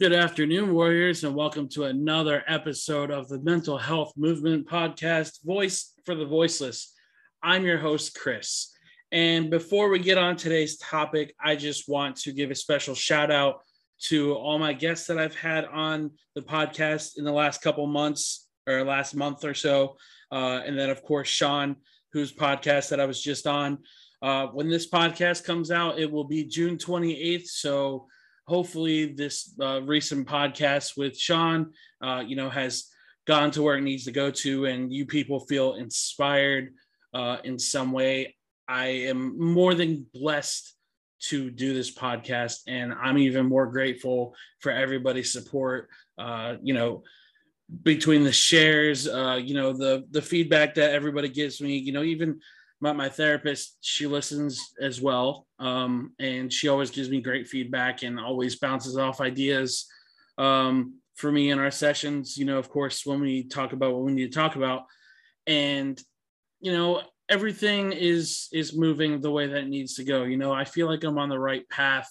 Good afternoon, Warriors, and welcome to another episode of the Mental Health Movement Podcast, Voice for the Voiceless. I'm your host, Chris. And before we get on today's topic, I just want to give a special shout out to all my guests that I've had on the podcast in the last couple months or last month or so. Uh, and then, of course, Sean, whose podcast that I was just on. Uh, when this podcast comes out, it will be June 28th. So, hopefully this uh, recent podcast with Sean, uh, you know, has gone to where it needs to go to, and you people feel inspired uh, in some way. I am more than blessed to do this podcast, and I'm even more grateful for everybody's support. Uh, you know, between the shares, uh, you know, the the feedback that everybody gives me, you know, even my, my therapist, she listens as well. Um, and she always gives me great feedback and always bounces off ideas um, for me in our sessions. You know, of course, when we talk about what we need to talk about. And, you know, everything is is moving the way that it needs to go. You know, I feel like I'm on the right path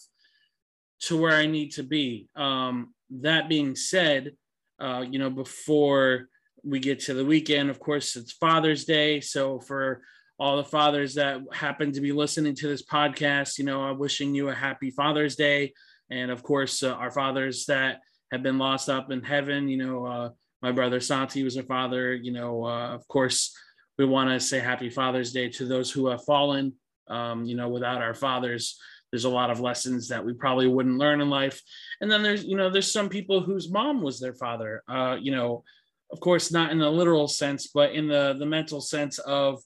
to where I need to be. Um, that being said, uh, you know, before we get to the weekend, of course, it's Father's Day. So for all the fathers that happen to be listening to this podcast. You know, I'm wishing you a happy Father's Day. And of course, uh, our fathers that have been lost up in heaven, you know, uh, my brother Santi was a father. You know, uh, of course, we want to say happy Father's Day to those who have fallen. Um, you know, without our fathers, there's a lot of lessons that we probably wouldn't learn in life. And then there's, you know, there's some people whose mom was their father. Uh, you know, of course, not in the literal sense, but in the the mental sense of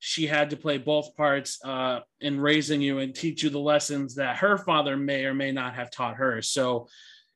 she had to play both parts uh, in raising you and teach you the lessons that her father may or may not have taught her. So,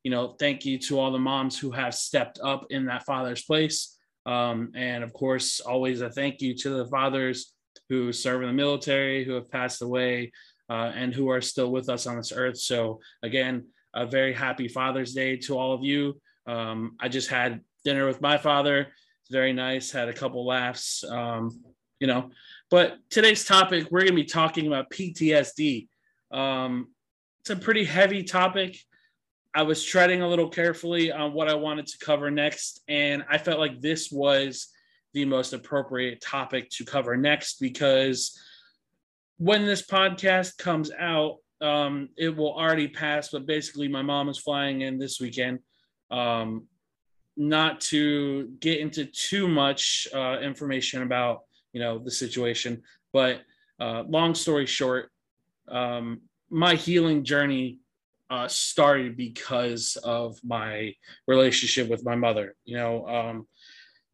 you know, thank you to all the moms who have stepped up in that father's place. Um, and of course, always a thank you to the fathers who serve in the military, who have passed away, uh, and who are still with us on this earth. So, again, a very happy Father's Day to all of you. Um, I just had dinner with my father. Very nice. Had a couple laughs. Um, you know, but today's topic, we're going to be talking about PTSD. Um, it's a pretty heavy topic. I was treading a little carefully on what I wanted to cover next, and I felt like this was the most appropriate topic to cover next because when this podcast comes out, um, it will already pass. But basically, my mom is flying in this weekend. Um, not to get into too much uh, information about you know the situation. But uh, long story short um, my healing journey uh, started because of my relationship with my mother you know um,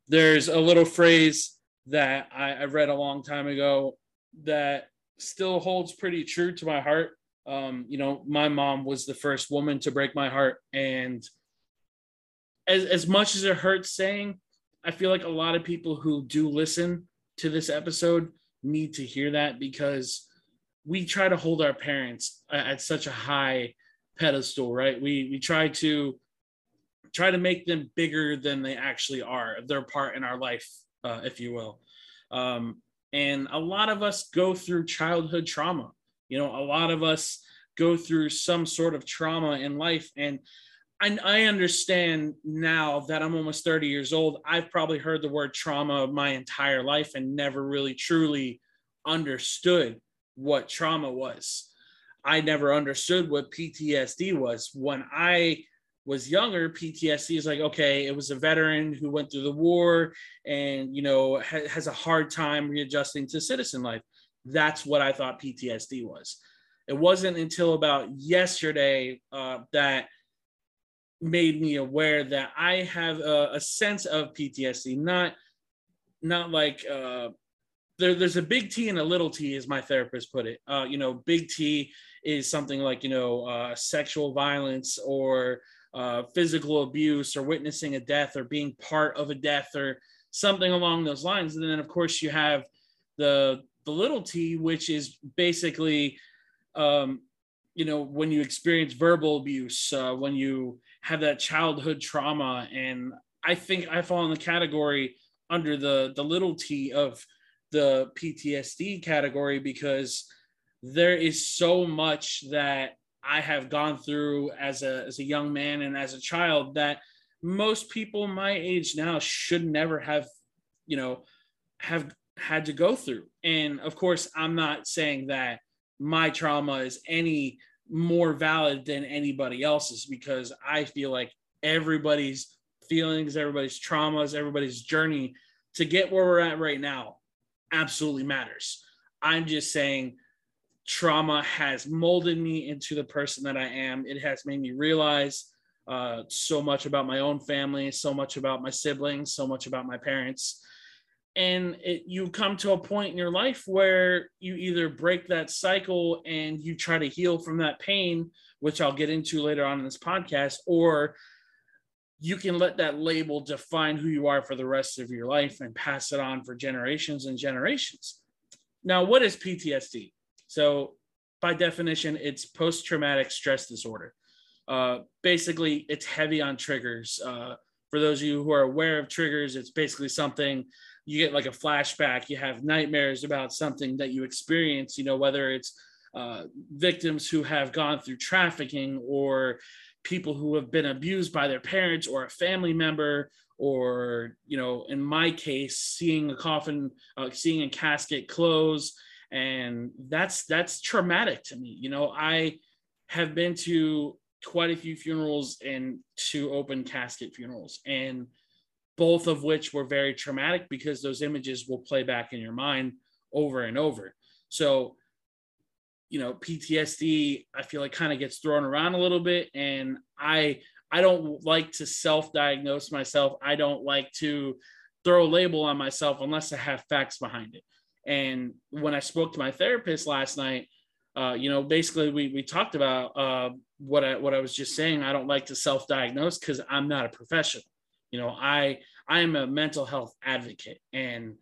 there's a little phrase that I, I, read a long time ago that still holds pretty true to my heart. Um, you know my mom was the first woman to break my heart and as, as much as it hurts saying i feel like a lot of people who do listen to this episode need to hear that because we try to hold our parents at such a high pedestal, right? We we try to try to make them bigger than they actually are. Their part in our life, uh, if you will. Um, and a lot of us go through childhood trauma. You know, a lot of us go through some sort of trauma in life, and I, I understand now that I'm almost 30 years old. I've probably heard the word trauma my entire life and never really truly understood what trauma was. I never understood what PTSD was. When I was younger, PTSD is like, okay, it was a veteran who went through the war and, you know, ha- has a hard time readjusting to citizen life. That's what I thought PTSD was. It wasn't until about yesterday uh, that made me aware that I have a, a sense of PTSD, not not like uh, there, there's a big T and a little T, as my therapist put it. Uh, you know, big T is something like you know uh, sexual violence or uh, physical abuse or witnessing a death or being part of a death or something along those lines. And then of course you have the the little T, which is basically um, you know when you experience verbal abuse, uh, when you have that childhood trauma, and I think I fall in the category under the the little T of the PTSD category because there is so much that I have gone through as a as a young man and as a child that most people my age now should never have, you know, have had to go through. And of course, I'm not saying that my trauma is any more valid than anybody else's because I feel like everybody's feelings, everybody's traumas, everybody's journey to get where we're at right now absolutely matters. I'm just saying trauma has molded me into the person that I am. It has made me realize uh, so much about my own family, so much about my siblings, so much about my parents. And it, you come to a point in your life where you either break that cycle and you try to heal from that pain, which I'll get into later on in this podcast, or you can let that label define who you are for the rest of your life and pass it on for generations and generations. Now, what is PTSD? So, by definition, it's post traumatic stress disorder. Uh, basically, it's heavy on triggers. Uh, for those of you who are aware of triggers, it's basically something you get like a flashback, you have nightmares about something that you experience, you know, whether it's uh, victims who have gone through trafficking or people who have been abused by their parents or a family member or you know in my case seeing a coffin uh, seeing a casket close. And that's that's traumatic to me you know i have been to quite a few funerals and two open casket funerals. And both of which were very traumatic because those images will play back in your mind over and over. So you know ptsd i feel like kind of gets thrown around a little bit and i i don't like to self-diagnose myself. I don't like to throw a label on myself unless i have facts behind it. And when i spoke to my therapist last night uh, you know basically we we talked about uh, what i what i was just saying i don't like to self-diagnose because i'm not a professional you know i i am a mental health advocate and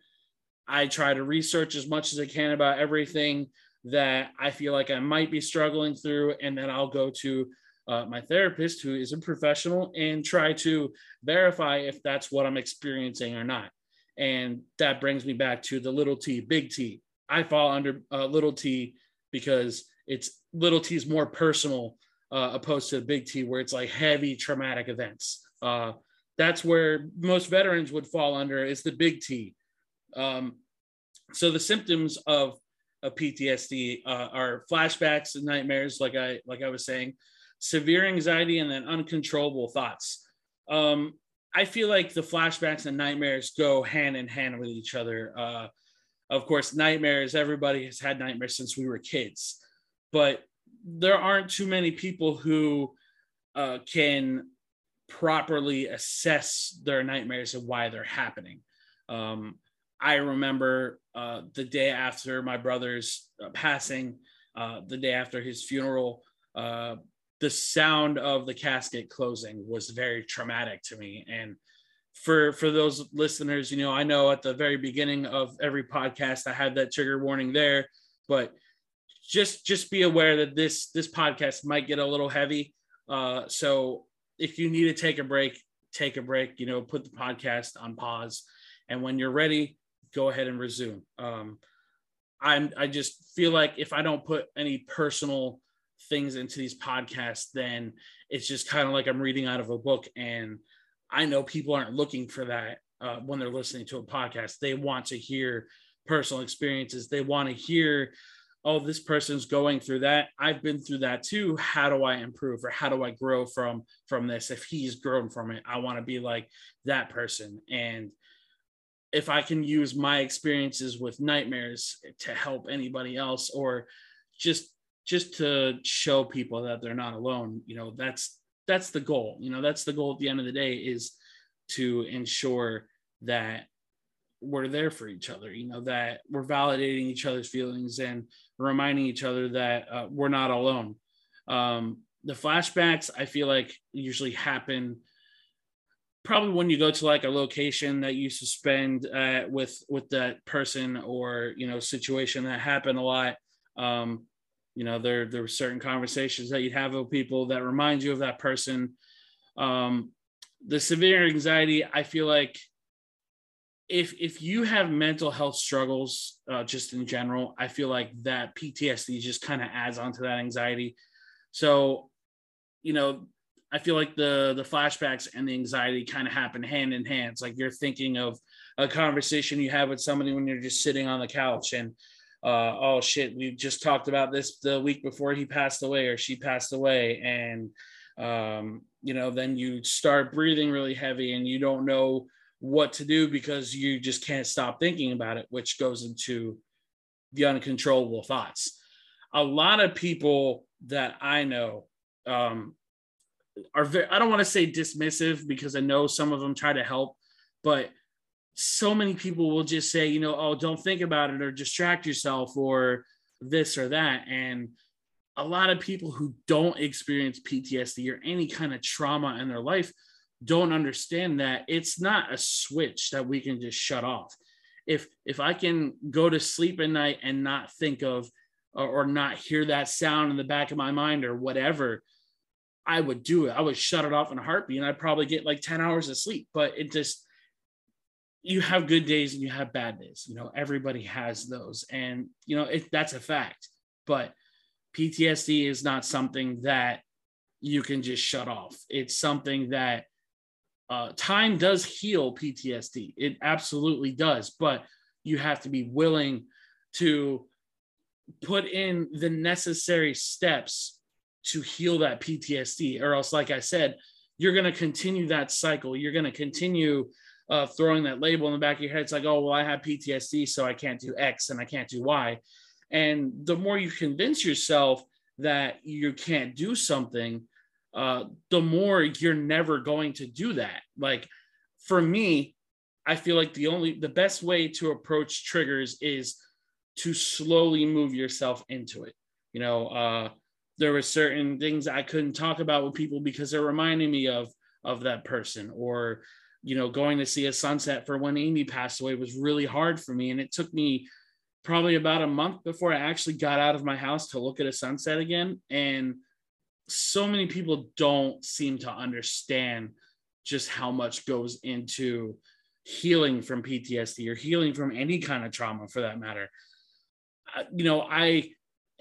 i try to research as much as i can about everything that I feel like I might be struggling through, and then I'll go to uh, my therapist, who is a professional, and try to verify if that's what I'm experiencing or not. And that brings me back to the little t, big T. I fall under uh, little t because it's little t is more personal uh, opposed to the big T, where it's like heavy traumatic events. That's where most veterans would fall under is the big T. Um, so the symptoms of of PTSD uh, are flashbacks and nightmares, like I like I was saying, severe anxiety, and then uncontrollable thoughts. Um, I feel like the flashbacks and nightmares go hand in hand with each other. Uh, of course, nightmares. Everybody has had nightmares since we were kids, but there aren't too many people who uh, can properly assess their nightmares and why they're happening. Um, I remember uh, the day after my brother's uh, passing, uh, the day after his funeral, uh, the sound of the casket closing was very traumatic to me. And for for those listeners, you know, I know at the very beginning of every podcast I had that trigger warning there, but just just be aware that this this podcast might get a little heavy. Uh, so if you need to take a break, take a break. You know, put the podcast on pause, and when you're ready, go ahead and resume. Um, I'm I just feel like if I don't put any personal things into these podcasts, then it's just kind of like I'm reading out of a book, and I know people aren't looking for that uh, when they're listening to a podcast. They want to hear personal experiences. They want to hear, oh, this person's going through that. I've been through that too. How do I improve, or how do I grow from from this? If he's grown from it, I want to be like that person, and if I can use my experiences with nightmares to help anybody else or just just to show people that they're not alone, you know, that's that's the goal. You know, that's the goal at the end of the day is to ensure that we're there for each other, you know, that we're validating each other's feelings and reminding each other that uh, we're not alone. Um, the flashbacks, I feel like, usually happen probably when you go to like a location that you suspend uh, with with that person or you know situation that happened a lot um, you know there there were certain conversations that you'd have with people that remind you of that person um, the severe anxiety i feel like if if you have mental health struggles uh, just in general i feel like that ptsd just kind of adds on to that anxiety so you know I feel like the the flashbacks and the anxiety kind of happen hand in hand. It's like you're thinking of a conversation you have with somebody when you're just sitting on the couch and uh, oh shit, we just talked about this the week before he passed away or she passed away, and um, you know, then you start breathing really heavy and you don't know what to do because you just can't stop thinking about it, which goes into the uncontrollable thoughts. A lot of people that I know um, are very, I don't want to say dismissive because I know some of them try to help, but so many people will just say, you know, oh, don't think about it or distract yourself or this or that. And a lot of people who don't experience PTSD or any kind of trauma in their life don't understand that it's not a switch that we can just shut off. If if I can go to sleep at night and not think of or, or not hear that sound in the back of my mind or whatever, I would do it. I would shut it off in a heartbeat and I'd probably get like 10 hours of sleep. But it just, you have good days and you have bad days. You know, everybody has those. And, you know, it, that's a fact. But PTSD is not something that you can just shut off. It's something that uh, time does heal PTSD. It absolutely does. But you have to be willing to put in the necessary steps to heal that PTSD, or else, like I said, you're going to continue that cycle. You're going to continue uh, throwing that label in the back of your head. It's like, oh, well, I have PTSD, so I can't do X and I can't do Y. And the more you convince yourself that you can't do something, uh, the more you're never going to do that. Like for me, I feel like the only, the best way to approach triggers is to slowly move yourself into it. You know, uh, there were certain things I couldn't talk about with people because they're reminding me of of that person or you know going to see a sunset for when Amy passed away was really hard for me and it took me probably about a month before I actually got out of my house to look at a sunset again and so many people don't seem to understand just how much goes into healing from PTSD or healing from any kind of trauma for that matter. You know, I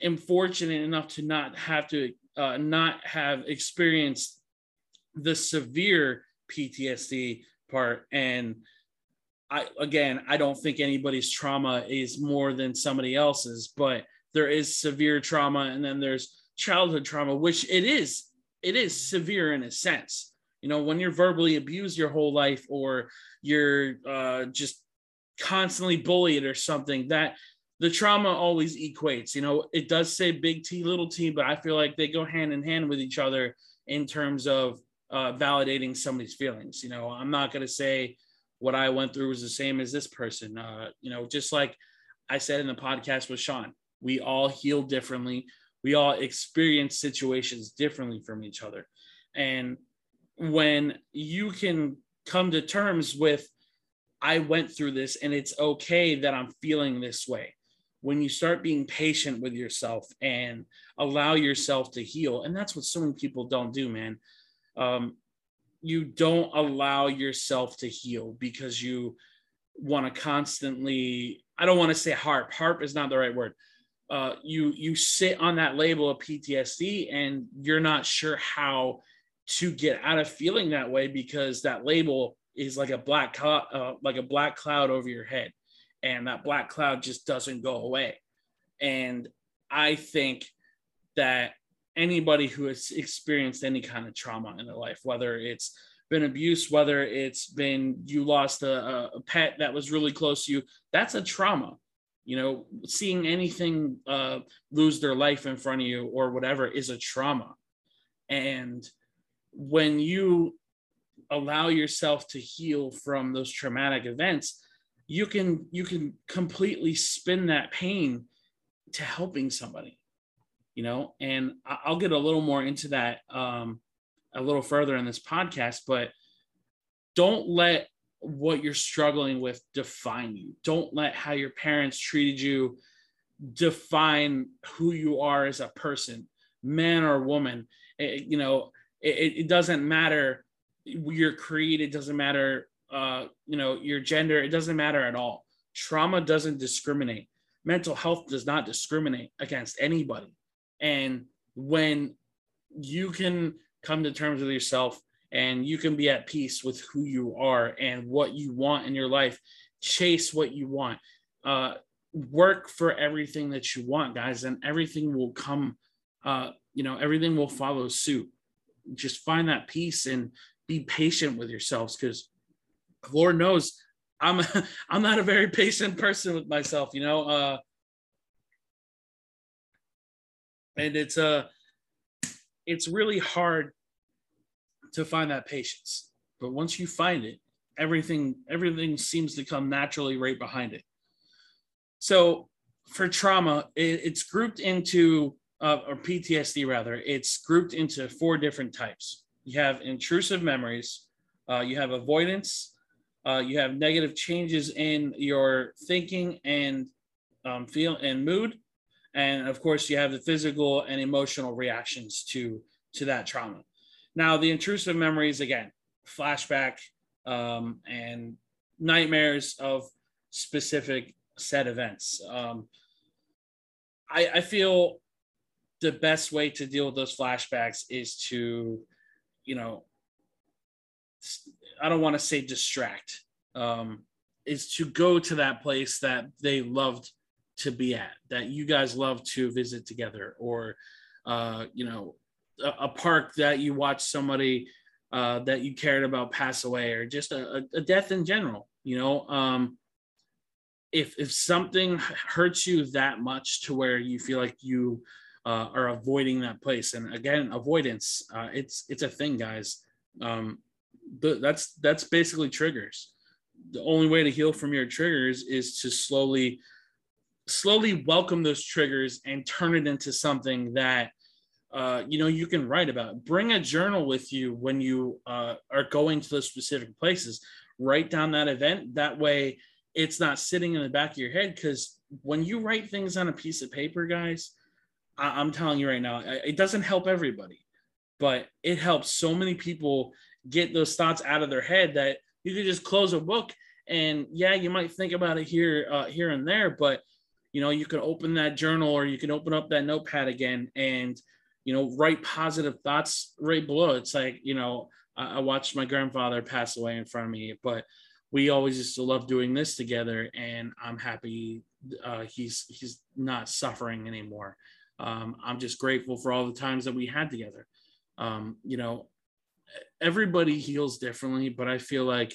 am fortunate enough to not have to uh, not have experienced the severe PTSD part. And I again, I don't think anybody's trauma is more than somebody else's, but there is severe trauma, and then there's childhood trauma, which it is it is severe in a sense. You know, when you're verbally abused your whole life, or you're uh, just constantly bullied or something, that the trauma always equates. You know, it does say big T, little t, but I feel like they go hand in hand with each other in terms of uh, validating somebody's feelings. You know, I'm not going to say what I went through was the same as this person. Uh, you know, just like I said in the podcast with Sean, we all heal differently. We all experience situations differently from each other. And when you can come to terms with, I went through this and it's okay that I'm feeling this way when you start being patient with yourself and allow yourself to heal and that's what so many people don't do man. Um, you don't allow yourself to heal because you want to constantly i don't want to say harp. Harp is not the right word uh, you you sit on that label of ptsd and you're not sure how to get out of feeling that way because that label is like a black uh, like a black cloud over your head and that black cloud just doesn't go away. And I think that anybody who has experienced any kind of trauma in their life, whether it's been abuse, whether it's been you lost a, a pet that was really close to you, that's a trauma. You know, seeing anything uh, lose their life in front of you or whatever is a trauma. And when you allow yourself to heal from those traumatic events, you can you can completely spin that pain to helping somebody you know and i'll get a little more into that um, a little further in this podcast but don't let what you're struggling with define you don't let how your parents treated you define who you are as a person man or woman it, you know it, it doesn't matter your creed it doesn't matter uh, you know, your gender, it doesn't matter at all. Trauma doesn't discriminate. Mental health does not discriminate against anybody. And when you can come to terms with yourself and you can be at peace with who you are and what you want in your life, chase what you want. Uh, work for everything that you want, guys, and everything will come. Uh, you know, everything will follow suit. Just find that peace and be patient with yourselves because Lord knows I'm I'm not a very patient person with myself, you know. Uh, and it's uh it's really hard to find that patience. But once you find it, everything everything seems to come naturally right behind it. So for trauma, it, it's grouped into uh, or PTSD rather, it's grouped into four different types. You have intrusive memories, uh, you have avoidance, uh, you have negative changes in your thinking and um, feel and mood, and of course you have the physical and emotional reactions to to that trauma. Now the intrusive memories again, flashback um, and nightmares of specific set events. Um, I, I feel the best way to deal with those flashbacks is to, you know, I don't want to say distract, um, is to go to that place that they loved to be at, that you guys love to visit together, or uh, you know, a, park that you watch somebody uh, that you cared about pass away, or just a, a death in general. You know, um, if if something hurts you that much to where you feel like you uh, are avoiding that place, and again, avoidance, uh, it's it's a thing, guys. Um, that's that's basically triggers. The only way to heal from your triggers is to slowly slowly welcome those triggers and turn it into something that uh, you know you can write about. Bring a journal with you when you uh, are going to those specific places. Write down that event. That way, it's not sitting in the back of your head. Because when you write things on a piece of paper, guys, I- I'm telling you right now, it doesn't help everybody, but it helps so many people get those thoughts out of their head that you could just close a book and yeah you might think about it here uh, here and there but you know you can open that journal or you can open up that notepad again and you know write positive thoughts right below. It's like you know I, I watched my grandfather pass away in front of me but we always used to love doing this together and i'm happy uh, he's he's not suffering anymore. Um, i'm just grateful for all the times that we had together. Um, you know everybody heals differently, but I feel like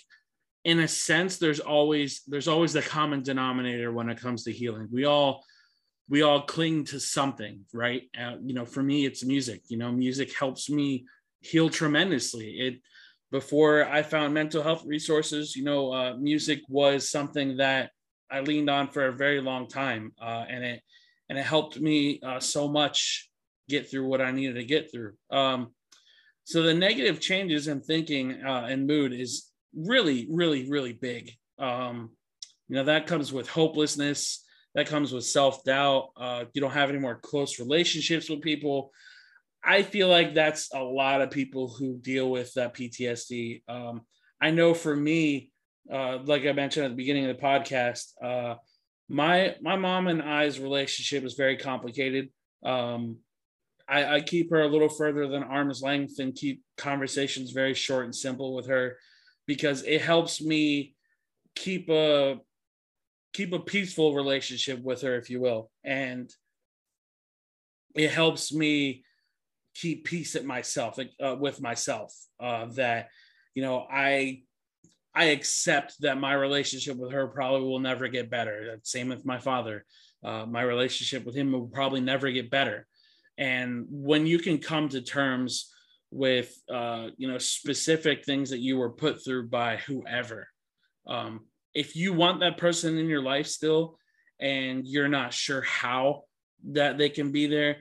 in a sense there's always there's always the common denominator when it comes to healing. We all we all cling to something, right? Uh, you know, for me it's music. You know, music helps me heal tremendously. It before I found mental health resources, you know, uh, music was something that I leaned on for a very long time, uh, and it and it helped me uh, so much get through what I needed to get through. Um, so the negative changes in thinking uh, and mood is really, really, really big. Um, you know, that comes with hopelessness. That comes with self doubt. Uh, you don't have any more close relationships with people. I feel like that's a lot of people who deal with that PTSD. Um, I know for me, uh, like I mentioned at the beginning of the podcast, uh, my my mom and I's relationship is very complicated. Um, I, I keep her a little further than arm's length and keep conversations very short and simple with her because it helps me keep a keep a peaceful relationship with her if you will. And it helps me keep peace at myself uh, with myself uh, that you know i i accept that my relationship with her probably will never get better. Same with my father. Uh, my relationship with him will probably never get better. And when you can come to terms with uh, you know specific things that you were put through by whoever um, if you want that person in your life still and you're not sure how that they can be there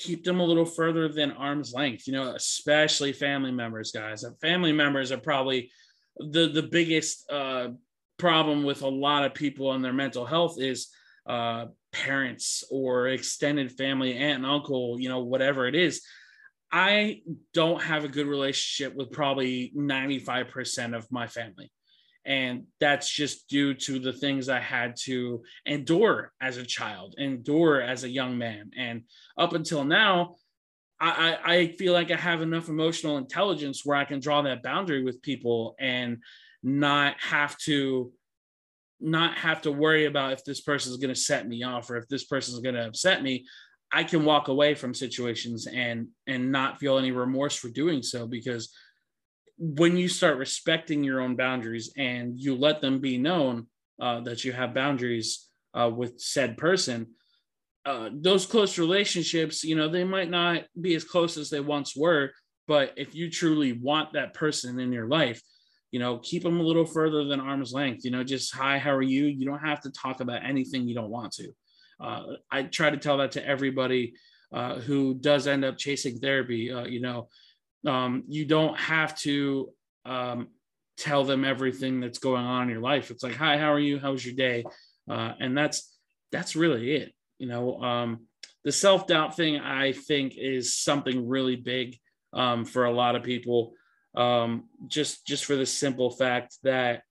keep them a little further than arm's length you know especially family members guys. Family members are probably the the biggest uh, problem with a lot of people and their mental health is uh, parents or extended family aunt and uncle you know whatever it is. I don't have a good relationship with probably 95% of my family and that's just due to the things i had to endure as a child endure as a young man. And up until now I, I feel like I have enough emotional intelligence where I can draw that boundary with people and not have to not have to worry about if this person is going to set me off or if this person is going to upset me. I can walk away from situations and and not feel any remorse for doing so because when you start respecting your own boundaries and you let them be known uh, that you have boundaries uh, with said person uh, those close relationships you know they might not be as close as they once were but if you truly want that person in your life you know keep them a little further than arm's length you know just hi how are you? You don't have to talk about anything you don't want to. Uh, i try to tell that to everybody uh, who does end up chasing therapy uh, you know um, you don't have to um, tell them everything that's going on in your life. It's like hi how are you? How was your day? Uh, and that's that's really it you know? Um, the self-doubt thing i think is something really big um, for a lot of people. Um, just just for the simple fact that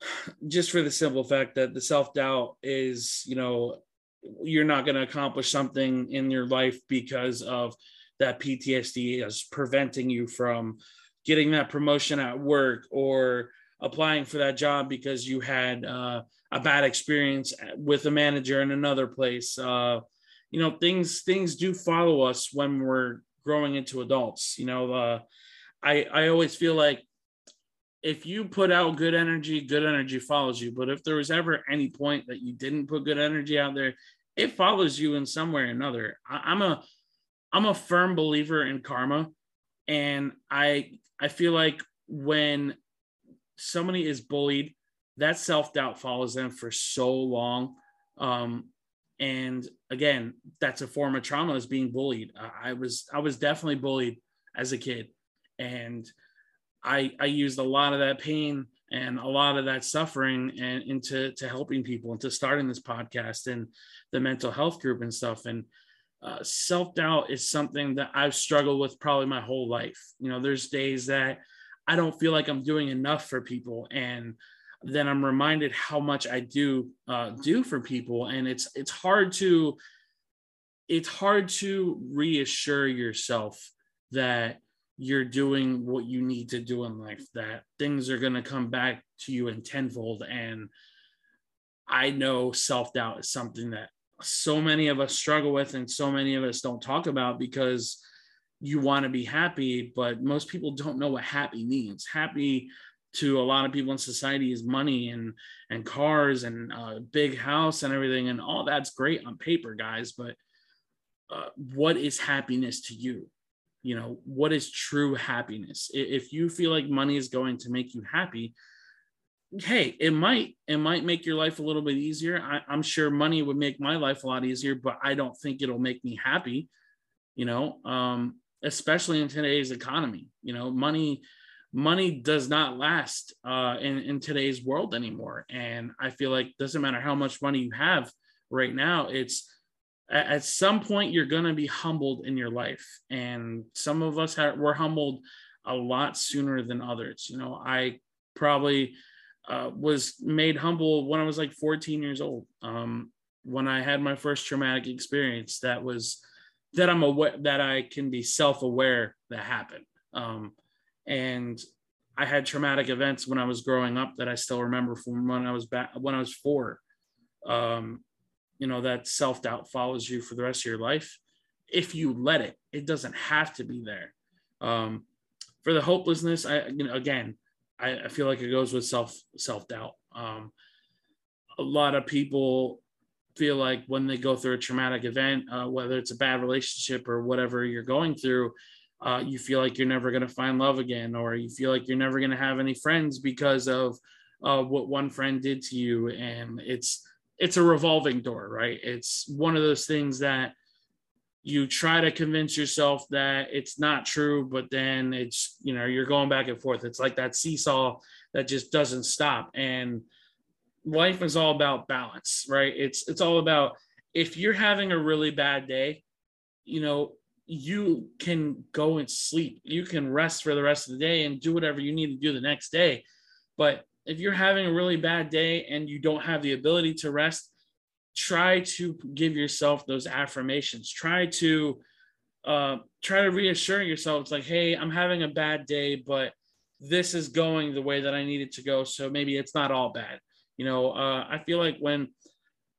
just for the simple fact that the self-doubt is you know you're not going to accomplish something in your life because of that PTSD is preventing you from getting that promotion at work or applying for that job because you had uh, a bad experience with a manager in another place. Uh, you know, things things do follow us when we're growing into adults. You know, uh, I I always feel like if you put out good energy, good energy follows you. But if there was ever any point that you didn't put good energy out there, it follows you in some way or another. I, I'm a I'm a firm believer in karma, and I I feel like when somebody is bullied, that self doubt follows them for so long. Um, and again that's a form of trauma is being bullied i was i was definitely bullied as a kid and i i used a lot of that pain and a lot of that suffering and into to helping people into starting this podcast and the mental health group and stuff. And uh, self-doubt is something that i've struggled with probably my whole life. You know there's days that i don't feel like i'm doing enough for people and then I'm reminded how much I do uh, do for people, and it's it's hard to it's hard to reassure yourself that you're doing what you need to do in life, that things are going to come back to you in tenfold. And I know self doubt is something that so many of us struggle with, and so many of us don't talk about because you want to be happy, but most people don't know what happy means. Happy to a lot of people in society is money and and cars and a big house and everything and all that's great on paper guys but uh, what is happiness to you you know what is true happiness if you feel like money is going to make you happy hey it might it might make your life a little bit easier I, am sure money would make my life a lot easier but i don't think it'll make me happy you know um especially in today's economy you know money money does not last uh, in, in today's world anymore. And I feel like doesn't matter how much money you have right now, it's at, some point you're going to be humbled in your life. And some of us have, were humbled a lot sooner than others. You know, I probably uh, was made humble when I was like 14 years old. Um, when I had my first traumatic experience, that was that I'm aware that I can be self-aware that happened. Um, and I had traumatic events when I was growing up that I still remember from when I was back when I was four. Um, you know that self doubt follows you for the rest of your life if you let it. It doesn't have to be there. Um, for the hopelessness, I you know again, I, I feel like it goes with self self doubt. Um, a lot of people feel like when they go through a traumatic event, uh, whether it's a bad relationship or whatever you're going through, uh, you feel like you're never going to find love again, or you feel like you're never going to have any friends because of uh, what one friend did to you. And it's, it's a revolving door, right? It's one of those things that you try to convince yourself that it's not true, but then it's, you know, you're going back and forth. It's like that seesaw that just doesn't stop. And life is all about balance, right? It's it's all about if you're having a really bad day, you know, you can go and sleep. You can rest for the rest of the day and do whatever you need to do the next day. But if you're having a really bad day and you don't have the ability to rest, try to give yourself those affirmations. Try to uh, try to reassure yourself. It's like, hey, I'm having a bad day, but this is going the way that I need it to go. So maybe it's not all bad. You know, uh, I feel like when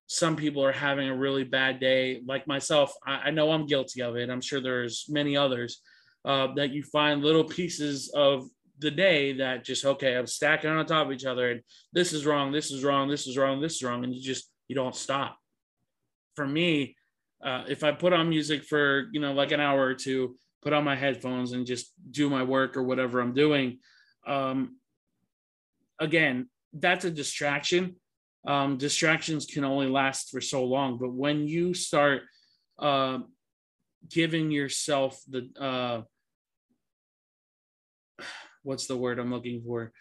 some people are having a really bad day, like myself, I, I know I'm guilty of it. I'm sure there's many others uh, that you find little pieces of the day that just okay, I'm stacking on top of each other, and this is wrong, this is wrong, this is wrong, this is wrong, and you just you don't stop. For me, uh, if I put on music for you know like an hour or two, put on my headphones and just do my work or whatever I'm doing, um, again, that's a distraction. Um, distractions can only last for so long, but when you start uh, giving yourself the uh, what's the word I'm looking for?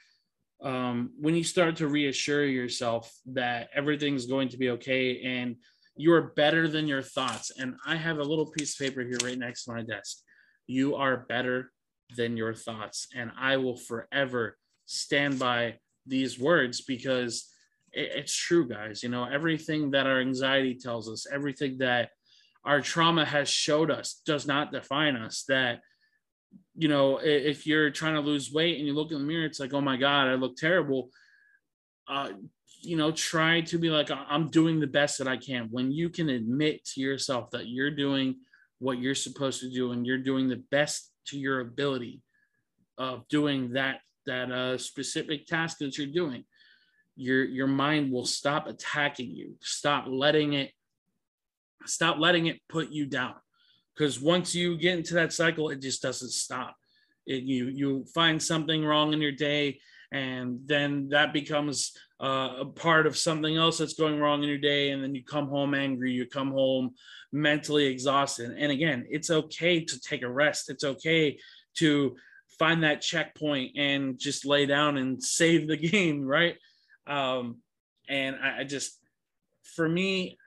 Um, when you start to reassure yourself that everything's going to be okay and you are better than your thoughts. And I have a little piece of paper here right next to my desk. You are better than your thoughts. And I will forever stand by these words because it, it's true, guys. You know, everything that our anxiety tells us, everything that our trauma has showed us does not define us. That, you know, if you're trying to lose weight and you look in the mirror, it's like, oh my God, I look terrible. Uh, you know, try to be like, I'm doing the best that I can. When you can admit to yourself that you're doing what you're supposed to do and you're doing the best to your ability of doing that that uh, specific task that you're doing your your mind will stop attacking you stop letting it stop letting it put you down because once you get into that cycle it just doesn't stop. It, you you find something wrong in your day and then that becomes uh, a part of something else that's going wrong in your day and then you come home angry you come home mentally exhausted. And again it's okay to take a rest. It's okay to find that checkpoint and just lay down and save the game, right? Um, and I, I, just, for me,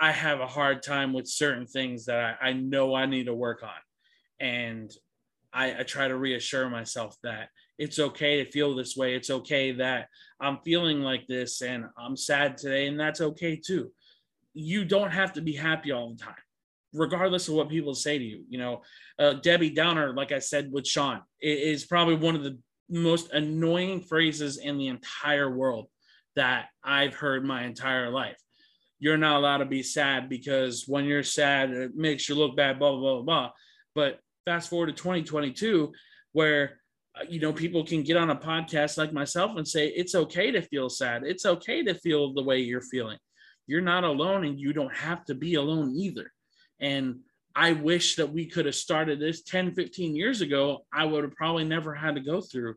I have a hard time with certain things that I, I know I need to work on. And I, I try to reassure myself that it's okay to feel this way. It's okay that I'm feeling like this and I'm sad today, and that's okay too. You don't have to be happy all the time regardless of what people say to you. You know, uh, Debbie Downer, like I said with Sean, is probably one of the most annoying phrases in the entire world that I've heard my entire life. You're not allowed to be sad because when you're sad, it makes you look bad, blah, blah, blah, blah. But fast forward to 2022, where uh, you know people can get on a podcast like myself and say it's okay to feel sad it's okay to feel the way you're feeling you're not alone and you don't have to be alone either and I wish that we could have started this 10, 15 years ago. I would have probably never had to go through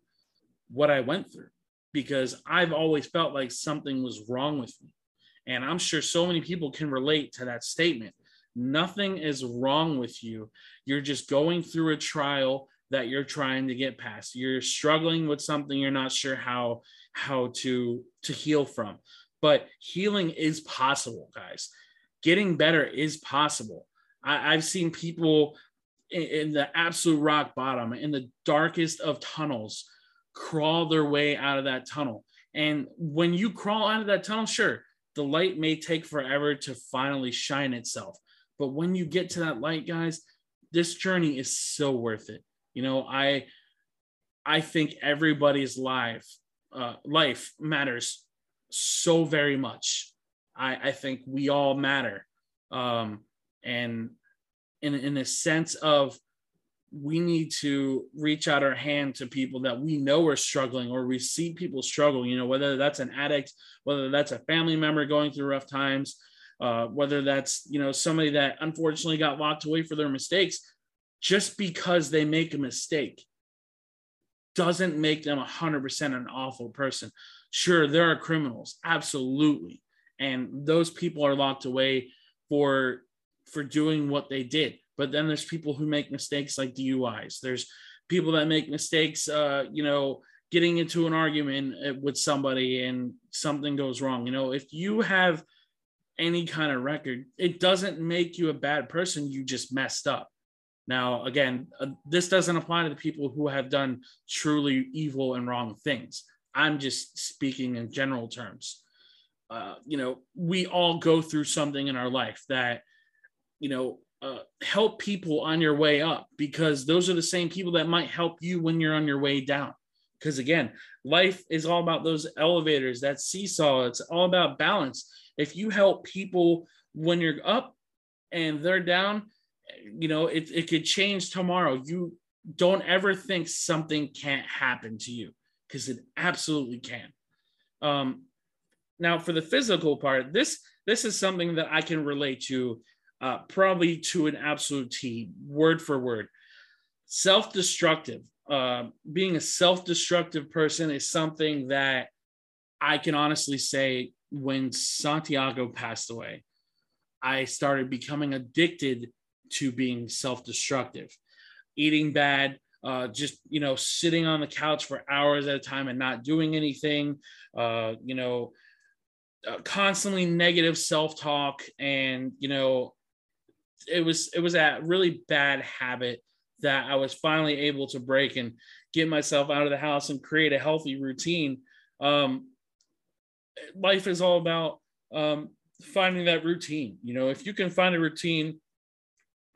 what I went through because I've always felt like something was wrong with me. And I'm sure so many people can relate to that statement. Nothing is wrong with you. You're just going through a trial that you're trying to get past. You're struggling with something you're not sure how how to to heal from. But healing is possible, guys getting better is possible. I, have seen people in, in the absolute rock bottom, in the darkest of tunnels, crawl their way out of that tunnel. And when you crawl out of that tunnel, sure, the light may take forever to finally shine itself. But when you get to that light, guys, this journey is so worth it. You know, I I think everybody's life uh, life matters so very much. I, I think we all matter. Um, and in, in a sense of we need to reach out our hand to people that we know are struggling or we see people struggle, you know, whether that's an addict, whether that's a family member going through rough times, uh, whether that's, you know, somebody that unfortunately got locked away for their mistakes. just because they make a mistake doesn't make them 100% an awful person. Sure, there are criminals, absolutely. And those people are locked away for for doing what they did. But then there's people who make mistakes like DUIs. There's people that make mistakes uh, you know, getting into an argument uh, with somebody and something goes wrong. You know, if you have any kind of record, it doesn't make you a bad person. You just messed up. Now, again, uh, this doesn't apply to the people who have done truly evil and wrong things. I'm just speaking in general terms. Uh, you know, we all go through something in our life that, you know, uh, help people on your way up because those are the same people that might help you when you're on your way down. Because again, life is all about those elevators, that seesaw. It's all about balance. If you help people when you're up and they're down, you know, it, it could change tomorrow. You don't ever think something can't happen to you because it absolutely can. Um, now, for the physical part, this this is something that I can relate to, uh, probably to an absolute T, word for word. Self-destructive. Uh, being a self-destructive person is something that I can honestly say. When Santiago passed away, I started becoming addicted to being self-destructive, eating bad, uh, just you know sitting on the couch for hours at a time and not doing anything, uh, you know, uh, constantly negative self-talk, and you know, it was it was a really bad habit that I was finally able to break and get myself out of the house and create a healthy routine. Um, life is all about um, finding that routine. You know, if you can find a routine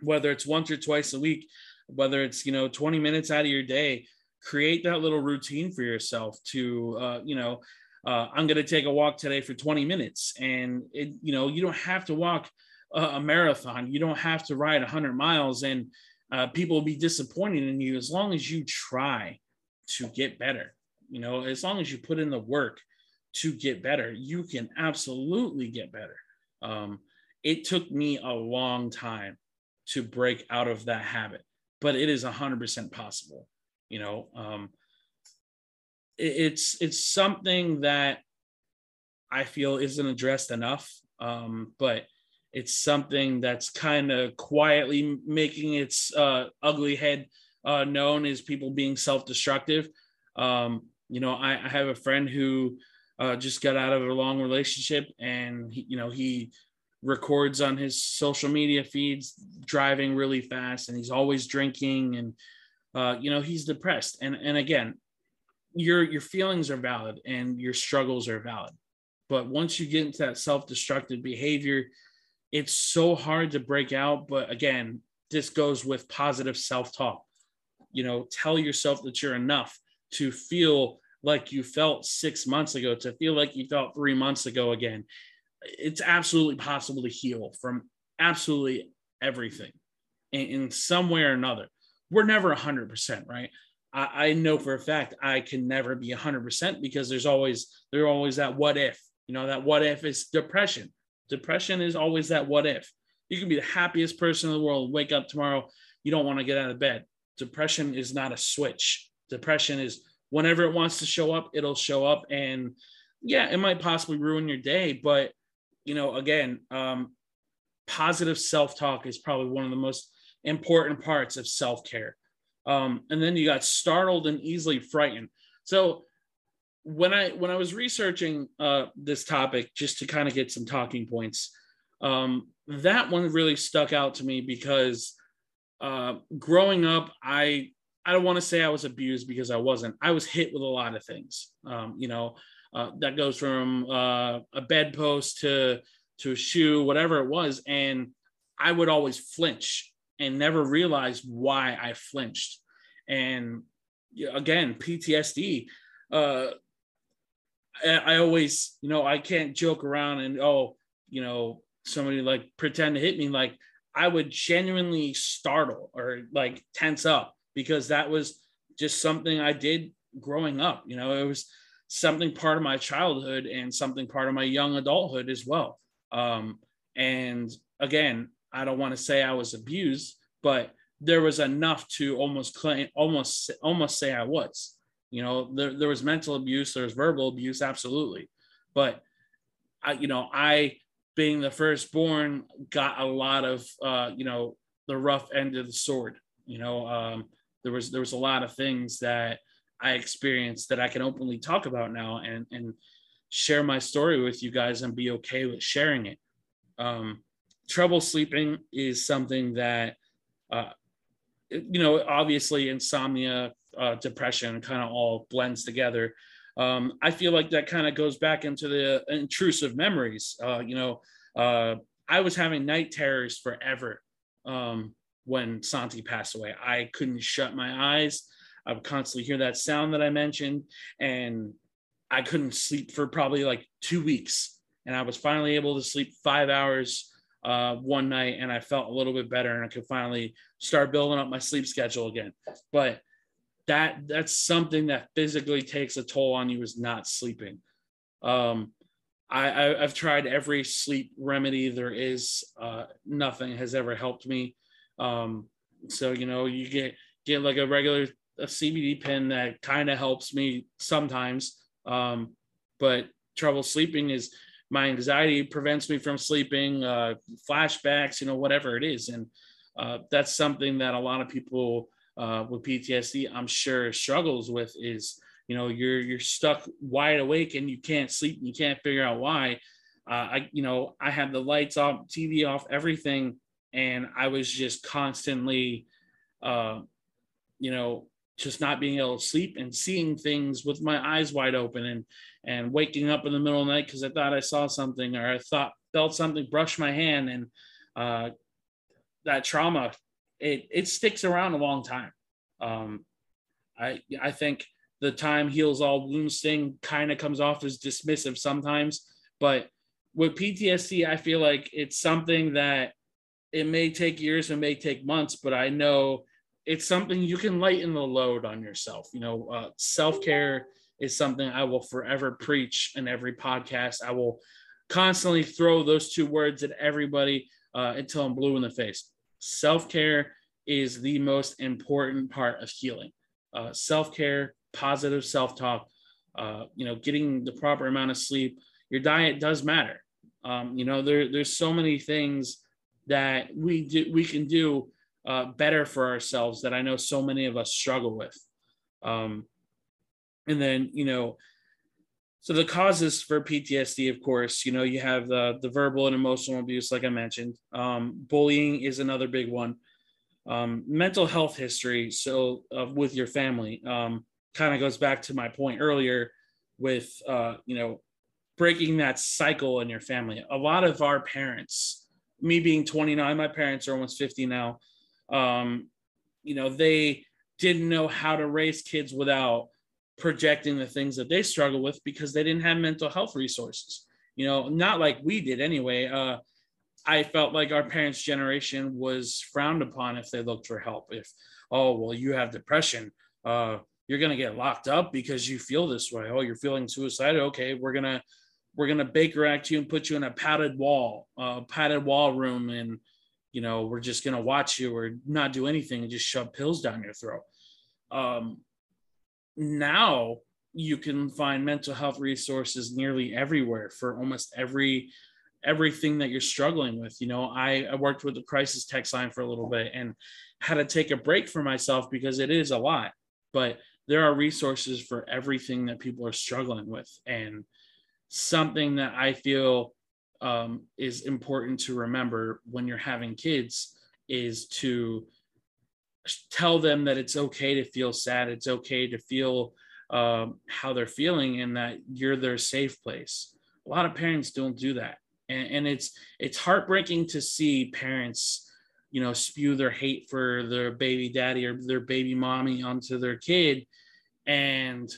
whether it's once or twice a week, whether it's, you know, 20 minutes out of your day, create that little routine for yourself to, uh, you know, uh, I'm going to take a walk today for 20 minutes. And, it, you know, you don't have to walk a, marathon. You don't have to ride 100 miles and uh, people will be disappointed in you as long as you try to get better. You know, as long as you put in the work to get better, you can absolutely get better. Um, it took me a long time to break out of that habit but it is 100% possible you know um, it, it's it's something that i feel isn't addressed enough um, but it's something that's kind of quietly making its uh, ugly head uh, known as people being self-destructive. Um, you know I, I, have a friend who uh, just got out of a long relationship and he, you know he records on his social media feeds driving really fast and he's always drinking and uh, you know he's depressed. And and again your your feelings are valid and your struggles are valid. But once you get into that self-destructive behavior it's so hard to break out but again this goes with positive self-talk you know tell yourself that you're enough to feel like you felt six months ago to feel like you felt three months ago again it's absolutely possible to heal from absolutely everything in, in some way or another. We're never 100%, right? I, I know for a fact I can never be 100% because there's always, there's always that what if, you know, that what if is depression. Depression is always that what if. You can be the happiest person in the world, wake up tomorrow, you don't want to get out of bed. Depression is not a switch. Depression is whenever it wants to show up, it'll show up. And yeah, it might possibly ruin your day, but you know, again, um, positive self talk is probably one of the most important parts of self care. Um, and then you got startled and easily frightened. So when I when I was researching uh, this topic, just to kind of get some talking points, um, that one really stuck out to me because uh, growing up, I I don't want to say I was abused because I wasn't. I was hit with a lot of things. Um, you know, uh, that goes from uh, a bedpost to to a shoe, whatever it was, and I would always flinch and never realize why I flinched. And again, PTSD. Uh, I, always, you know, I can't joke around and oh, you know, somebody like pretend to hit me. Like I would genuinely startle or like tense up because that was just something I did growing up. You know, it was something part of my childhood and something part of my young adulthood as well. Um, and again, I don't want to say I was abused, but there was enough to almost claim, almost, almost say I was. You know, there, there was mental abuse, there was verbal abuse, absolutely. But I, you know, I being the firstborn got a lot of, uh, you know, the rough end of the sword. You know, um, there was there was a lot of things that I experienced that I can openly talk about now and and share my story with you guys and be okay with sharing it. Um, trouble sleeping is something that, uh, you know, obviously insomnia, uh, depression kind of all blends together. Um, I feel like that kind of goes back into the intrusive memories. Uh, you know, uh, I was having night terrors forever um, when Santi passed away. I couldn't shut my eyes. I would constantly hear that sound that I mentioned, and I couldn't sleep for probably like two weeks. And I was finally able to sleep five hours uh, one night, and I felt a little bit better, and I could finally start building up my sleep schedule again. But that that's something that physically takes a toll on you is not sleeping. Um, I, I have tried every sleep remedy there is. Uh, nothing has ever helped me. Um, so you know, you get get like a regular a CBD pen that kind of helps me sometimes. Um, but trouble sleeping is my anxiety prevents me from sleeping, uh, flashbacks, you know, whatever it is, and uh, that's something that a lot of people uh, with PTSD, I'm sure, struggles with is you know you're you're stuck wide awake and you can't sleep and you can't figure out why. Uh, I you know I had the lights off, TV off, everything, and I was just constantly, uh, you know, just not being able to sleep and seeing things with my eyes wide open and and waking up in the middle of the night because I thought I saw something or I thought felt something brush my hand and uh, that trauma it it sticks around a long time. Um, I I think the time heals all wounds thing kind of comes off as dismissive sometimes, but with PTSD, I feel like it's something that it may take years, it may take months, but I know it's something you can lighten the load on yourself. You know, uh, self care is something I will forever preach in every podcast. I will constantly throw those two words at everybody uh, until I'm blue in the face. Self care is the most important part of healing. Uh, self care, positive self talk, uh, you know, getting the proper amount of sleep. Your diet does matter. Um, you know, there, there's so many things that we do, we can do uh, better for ourselves that I know so many of us struggle with. Um, and then, you know, so the causes for PTSD, of course, you know, you have the the verbal and emotional abuse, like I mentioned. Um, bullying is another big one. Um, mental health history, so uh, with your family, um, kind of goes back to my point earlier with uh, you know breaking that cycle in your family. A lot of our parents, me being 29, my parents are almost 50 now. Um, you know, they didn't know how to raise kids without projecting the things that they struggle with because they didn't have mental health resources. You know, not like we did anyway. Uh, I felt like our parents' generation was frowned upon if they looked for help. If, oh, well, you have depression, uh, you're gonna get locked up because you feel this way. Oh, you're feeling suicidal. Okay, we're gonna we're gonna Baker Act you and put you in a padded wall, uh, padded wall room, and you know we're just gonna watch you or not do anything and just shove pills down your throat. Um, now you can find mental health resources nearly everywhere for almost every everything that you're struggling with. You know, I, I worked with the crisis text line for a little bit and had to take a break for myself because it is a lot. But there are resources for everything that people are struggling with. And something that I feel um, is important to remember when you're having kids is to tell them that it's okay to feel sad. It's okay to feel um, how they're feeling and that you're their safe place. A lot of parents don't do that and, and it's it's heartbreaking to see parents you know spew their hate for their baby daddy or their baby mommy onto their kid and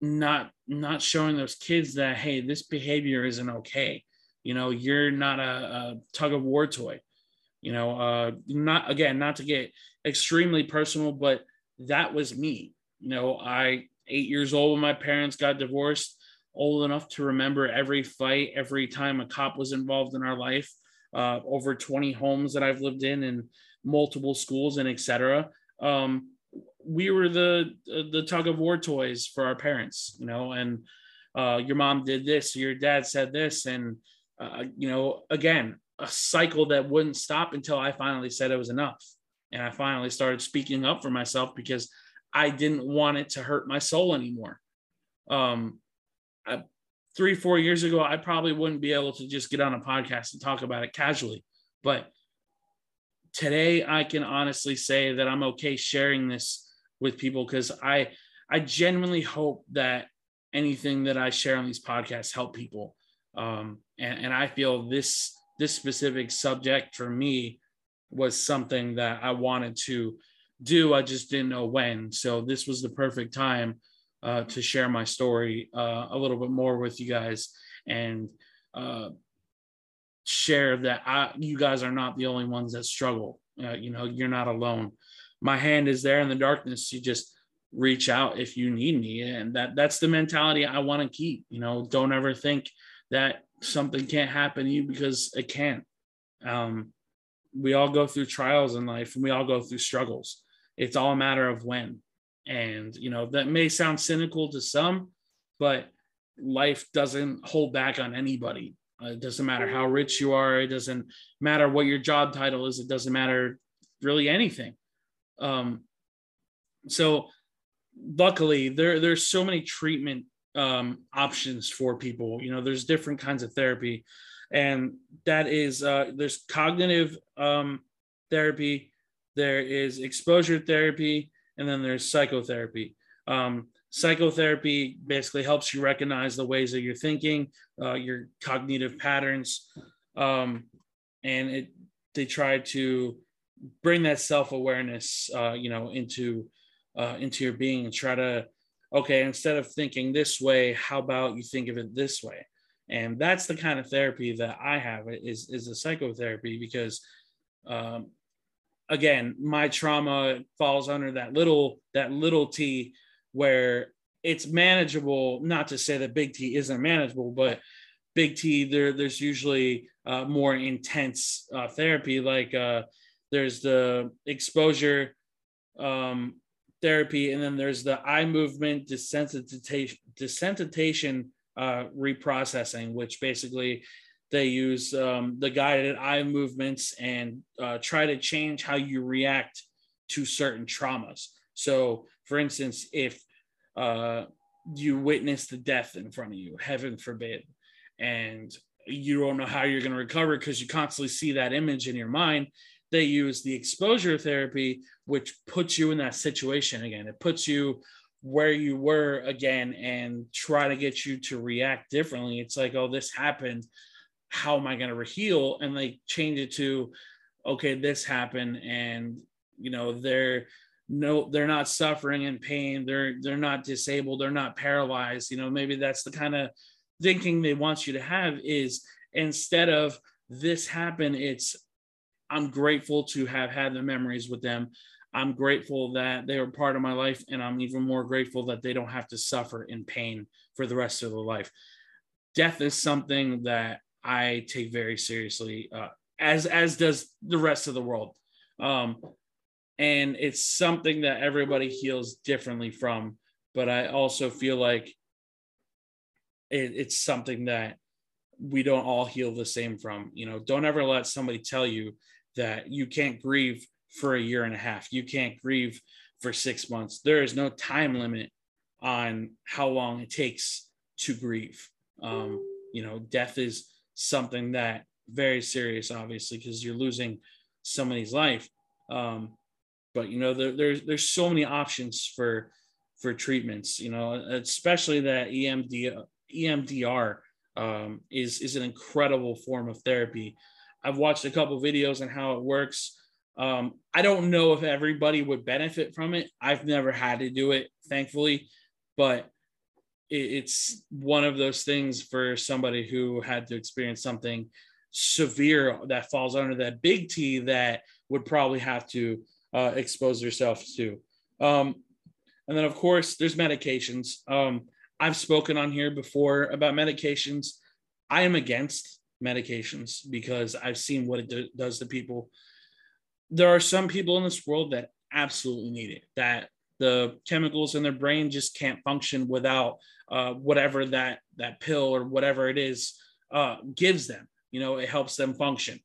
not not showing those kids that hey this behavior isn't okay you know you're not a, a tug of war toy you know uh not again not to get extremely personal but that was me you know i eight years old when my parents got divorced old enough to remember every fight, every time a cop was involved in our life. Uh, over 20 homes that I've lived in, and multiple schools and etc. Um, we were the the tug of war toys for our parents, you know, and uh, your mom did this, your dad said this, and uh, you know, again, a cycle that wouldn't stop until I finally said it was enough, and I finally started speaking up for myself because I didn't want it to hurt my soul anymore. Um, I, three, four years ago, I probably wouldn't be able to just get on a podcast and talk about it casually, but today I can honestly say that I'm okay sharing this with people because I I genuinely hope that anything that I share on these podcasts help people. Um, and, and I feel this this specific subject for me was something that I wanted to do. I just didn't know when. So this was the perfect time uh, to share my story uh, a little bit more with you guys and uh, share that I, you guys are not the only ones that struggle. Uh, you know, you're not alone. My hand is there in the darkness. You just reach out if you need me, and that that's the mentality I want to keep. You know, don't ever think that something can't happen to you because it can't. Um, we all go through trials in life, and we all go through struggles. It's all a matter of when. And you know that may sound cynical to some, but life doesn't hold back on anybody uh, it doesn't matter how rich you are. It doesn't matter what your job title is. It doesn't matter really anything. Um, so luckily there there's so many treatment um, options for people. You know, there's different kinds of therapy, and that is uh, there's cognitive um, therapy, there is exposure therapy, and then there's psychotherapy. Um, psychotherapy basically helps you recognize the ways that you're thinking uh, your cognitive patterns um, and it they try to bring that self-awareness uh, you know into uh, into your being and try to okay instead of thinking this way how about you think of it this way and that's the kind of therapy that i have is is a psychotherapy because um, again my trauma falls under that little that little t where it's manageable. Not to say that Big T isn't manageable, but Big T there there's usually uh, more intense uh, therapy. Like uh, there's the exposure um, therapy, and then there's the eye movement desensitization uh, reprocessing, which basically they use um, the guided eye movements and uh, try to change how you react to certain traumas. So, for instance, if uh, you witness the death in front of you, heaven forbid, and you don't know how you're going to recover because you constantly see that image in your mind. They use the exposure therapy, which puts you in that situation again. It puts you where you were again and try to get you to react differently. It's like, oh, this happened. How am I going to heal? And they change it to, okay, this happened. And, you know, they're, no they're not suffering in pain they're they're not disabled they're not paralyzed you know maybe that's the kind of thinking they want you to have is instead of this happened, it's i'm grateful to have had the memories with them. I'm grateful that they were part of my life and i'm even more grateful that they don't have to suffer in pain for the rest of their life. Death is something that i take very seriously uh, as as does the rest of the world. Um, and it's something that everybody heals differently from but i also feel like it, it's something that we don't all heal the same from. You know don't ever let somebody tell you that you can't grieve for a year and a half. You can't grieve for six months. There is no time limit on how long it takes to grieve. Um, you know death is something that very serious obviously because you're losing somebody's life. Um, but you know there, there's there's so many options for for treatments you know especially that emd emdr um, is is an incredible form of therapy i've watched a couple videos on how it works um, i don't know if everybody would benefit from it i've never had to do it thankfully but it, it's one of those things for somebody who had to experience something severe that falls under that big t that would probably have to uh, expose yourself to. Um, and then, of course, there's medications. Um, I've spoken on here before about medications. I am against medications because I've seen what it do- does to people. there are some people in this world that absolutely need it, that the chemicals in their brain just can't function without uh, whatever that that pill or whatever it is uh, gives them. You know, it helps them function.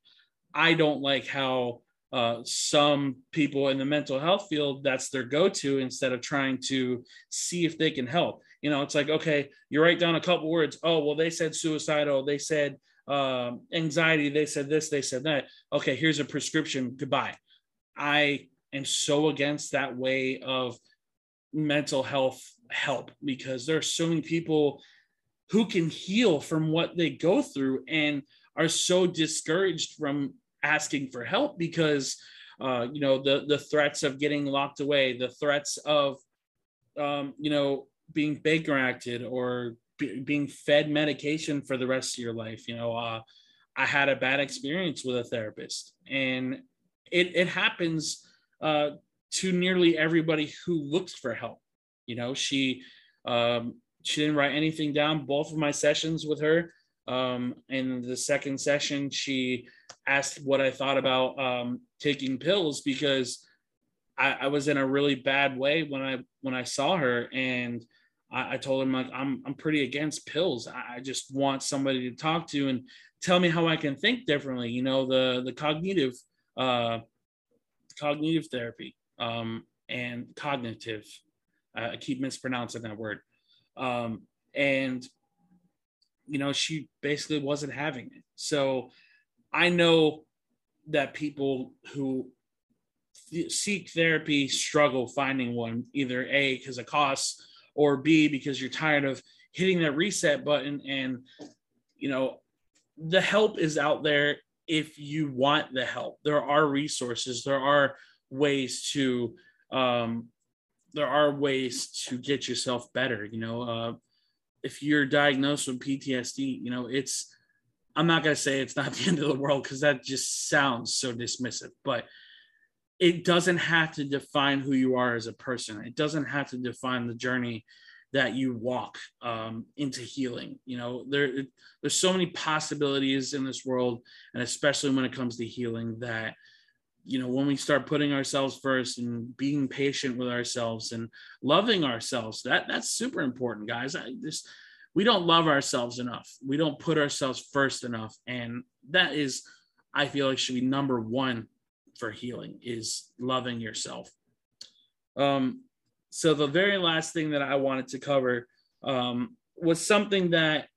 I don't like how uh, some people in the mental health field that's their go-to instead of trying to see if they can help. You know, it's like okay, you write down a couple words. Oh, well, they said suicidal. They said um, anxiety. They said this. They said that. Okay, here's a prescription. Goodbye. I am so against that way of mental health help because there are so many people who can heal from what they go through and are so discouraged from asking for help because uh, you know the the threats of getting locked away the threats of um, you know being baker acted or be, being fed medication for the rest of your life you know uh, i had a bad experience with a therapist and it, it happens uh, to nearly everybody who looks for help. You know, she um, she didn't write anything down. Both of my sessions with her. Um, in the second session, she asked what I thought about um, taking pills because I, I, was in a really bad way when I when I saw her, and I, I told him like I'm I'm pretty against pills. I, I just want somebody to talk to and tell me how I can think differently. You know, the the cognitive uh, cognitive therapy um, and cognitive. Uh, I keep mispronouncing that word. Um, and, you know, she basically wasn't having it. So I know that people who seek therapy struggle finding one, either A, because it costs, or B, because you're tired of hitting that reset button. And, you know, the help is out there if you want the help. There are resources, there are ways to um, there are ways to get yourself better you know uh, if you're diagnosed with ptsd you know it's i'm not going to say it's not the end of the world because that just sounds so dismissive but it doesn't have to define who you are as a person. It doesn't have to define the journey that you walk um, into healing you know? There there's so many possibilities in this world and especially when it comes to healing that you know when we start putting ourselves first and being patient with ourselves and loving ourselves that that's super important guys. I just we don't love ourselves enough. We don't put ourselves first enough and that is i feel like should be number one for healing is loving yourself um so the very last thing that i wanted to cover um was something that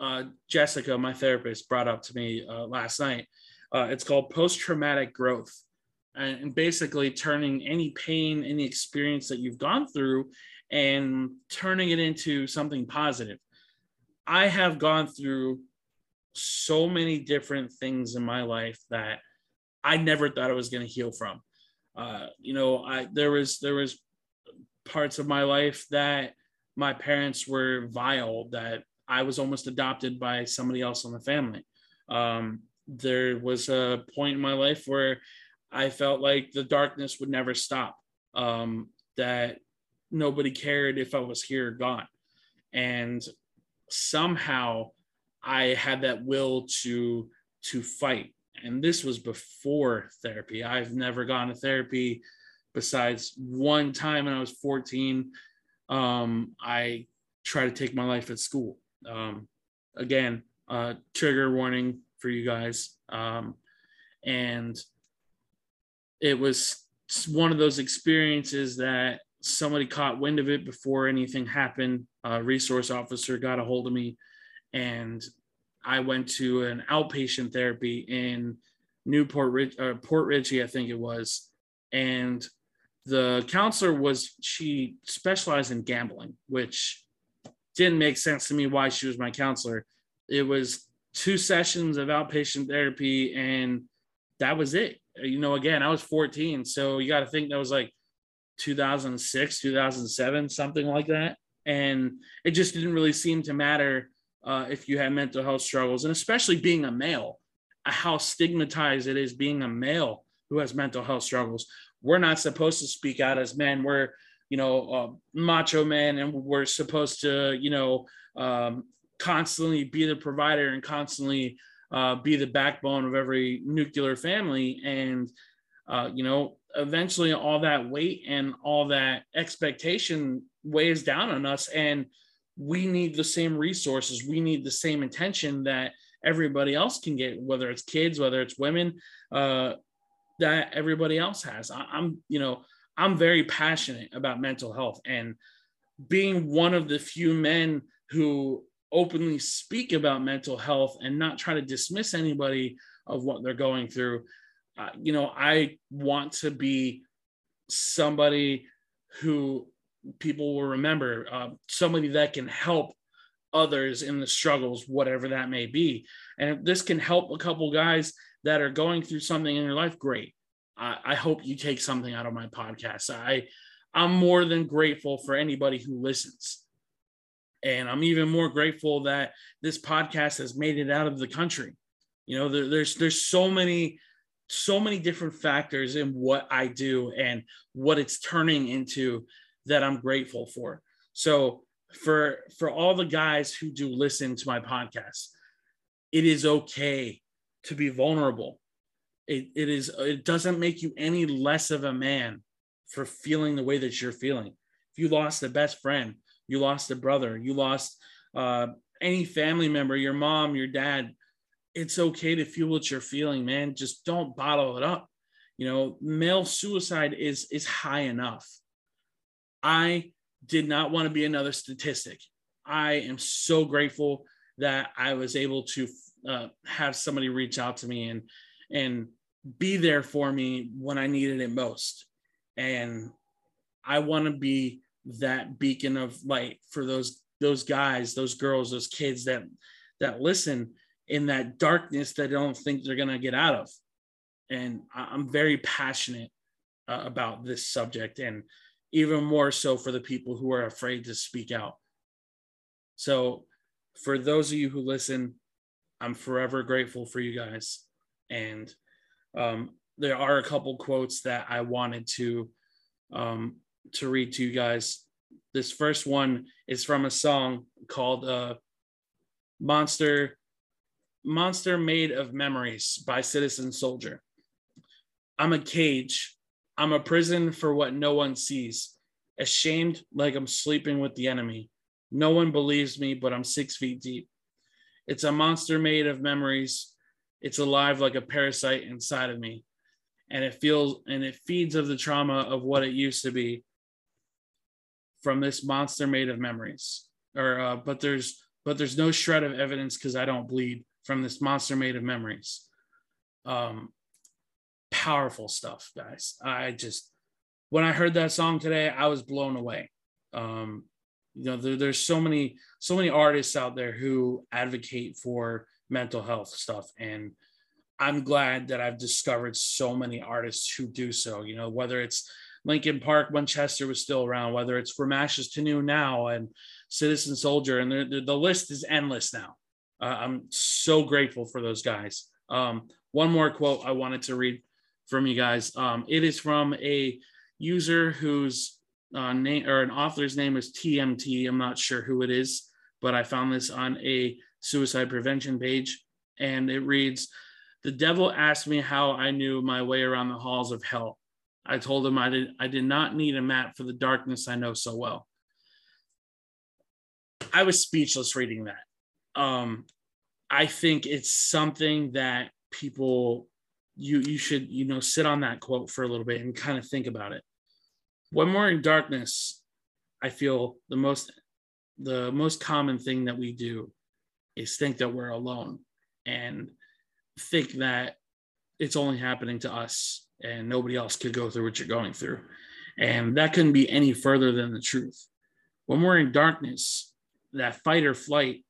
uh, jessica my therapist brought up to me uh, last night uh, it's called post traumatic growth. And basically turning any pain, any experience that you've gone through and turning it into something positive. I have gone through so many different things in my life that I never thought I was going to heal from. Uh, you know, I there was there was parts of my life that my parents were vile, that I was almost adopted by somebody else in the family. Um, there was a point in my life where I felt like the darkness would never stop. Um, that nobody cared if I was here or gone, and somehow I had that will to to fight. And this was before therapy. I've never gone to therapy besides one time when I was 14. Um, I tried to take my life at school. Um, again, uh, trigger warning for you guys. Um, and it was one of those experiences that somebody caught wind of it before anything happened. A resource officer got a hold of me, and I went to an outpatient therapy in Newport Ridge, uh, Port Richey, I think it was. And the counselor was, she specialized in gambling, which didn't make sense to me why she was my counselor. It was two sessions of outpatient therapy and that was it you know again i was 14 so you got to think that was like 2006 2007 something like that and it just didn't really seem to matter uh, if you have mental health struggles and especially being a male how stigmatized it is being a male who has mental health struggles we're not supposed to speak out as men we're you know uh, macho men and we're supposed to you know um, constantly be the provider and constantly uh, be the backbone of every nuclear family. And uh, you know, eventually all that weight and all that expectation weighs down on us. And we need the same resources. We need the same attention that everybody else can get, whether it's kids, whether it's women, uh, that everybody else has. I, I'm, you know, I'm very passionate about mental health and being one of the few men who openly speak about mental health and not try to dismiss anybody of what they're going through. Uh, you know, I want to be somebody who people will remember, uh, somebody that can help others in the struggles, whatever that may be. And if this can help a couple guys that are going through something in their life, great. I, I hope you take something out of my podcast. I I'm more than grateful for anybody who listens. And I'm even more grateful that this podcast has made it out of the country. You know, there, there's there's so many so many different factors in what I do and what it's turning into that I'm grateful for. So for for all the guys who do listen to my podcast, it is okay to be vulnerable. It, it is it doesn't make you any less of a man for feeling the way that you're feeling. If you lost a best friend, you lost a brother, you lost uh, any family member, your mom, your dad, it's okay to feel what you're feeling, man. Just don't bottle it up. You know, male suicide is is high enough. I did not want to be another statistic. I am so grateful that I was able to uh, have somebody reach out to me and and be there for me when I needed it most. And I want to be that beacon of light for those those guys, those girls, those kids that that listen in that darkness that don't think they're gonna get out of. And I'm very passionate uh, about this subject, and even more so for the people who are afraid to speak out. So, for those of you who listen, I'm forever grateful for you guys. And um, there are a couple quotes that I wanted to um, to read to you guys. This first one is from a song called uh, "Monster." Monster Made of Memories by Citizen Soldier. I'm a cage. I'm a prison for what no one sees. Ashamed like I'm sleeping with the enemy. No one believes me, but I'm six feet deep. It's a monster made of memories. It's alive like a parasite inside of me and it feels and it feeds of the trauma of what it used to be from this monster made of memories or uh, but there's but there's no shred of evidence because i don't bleed from this monster made of memories um powerful stuff guys i just when i heard that song today i was blown away um you know there, there's so many so many artists out there who advocate for mental health stuff and I'm glad that I've discovered so many artists who do so. You know, whether it's Linkin Park when Chester was still around, whether it's From Ashes to New now and Citizen Soldier, and the, the, the list is endless now. Uh, I'm so grateful for those guys. Um, one more quote I wanted to read from you guys. Um, it is from a user whose uh, name or an author's name is TMT. I'm not sure who it is, but I found this on a suicide prevention page, and it reads the devil asked me how I knew my way around the halls of hell. I told him I did, I did not need a map for the darkness I know so well. I was speechless reading that. Um, I think it's something that people you you should you know sit on that quote for a little bit and kind of think about it. When we're in darkness, I feel the most the most common thing that we do is think that we're alone and think that it's only happening to us and nobody else could go through what you're going through. And that couldn't be any further than the truth. When we're in darkness, that fight or flight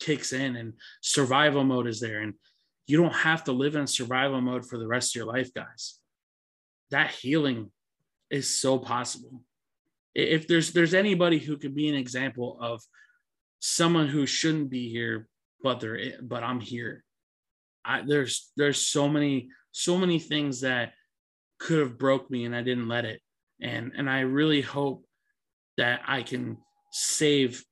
kicks in and survival mode is there. And you don't have to live in survival mode for the rest of your life, guys. That healing is so possible. If there's there's anybody who could be an example of someone who shouldn't be here, but they're but I'm here I, there's there's so many so many things that could have broke me and I didn't let it. And and I really hope that I can save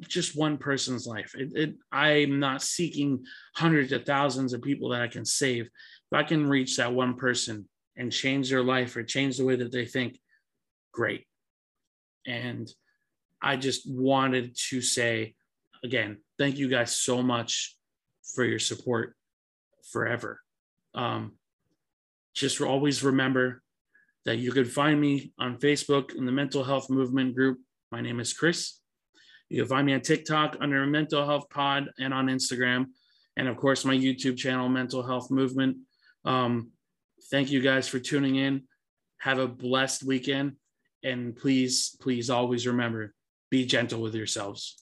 just one person's life. It, it, I'm not seeking hundreds of thousands of people that I can save. If I can reach that one person and change their life or change the way that they think, great. And I just wanted to say again, thank you guys so much for your support forever. Um, just always remember that you can find me on Facebook in the Mental Health Movement group. My name is Chris. You can find me on TikTok under Mental Health Pod and on Instagram. And of course, my YouTube channel, Mental Health Movement. Um, thank you guys for tuning in. Have a blessed weekend. And please, please always remember be gentle with yourselves.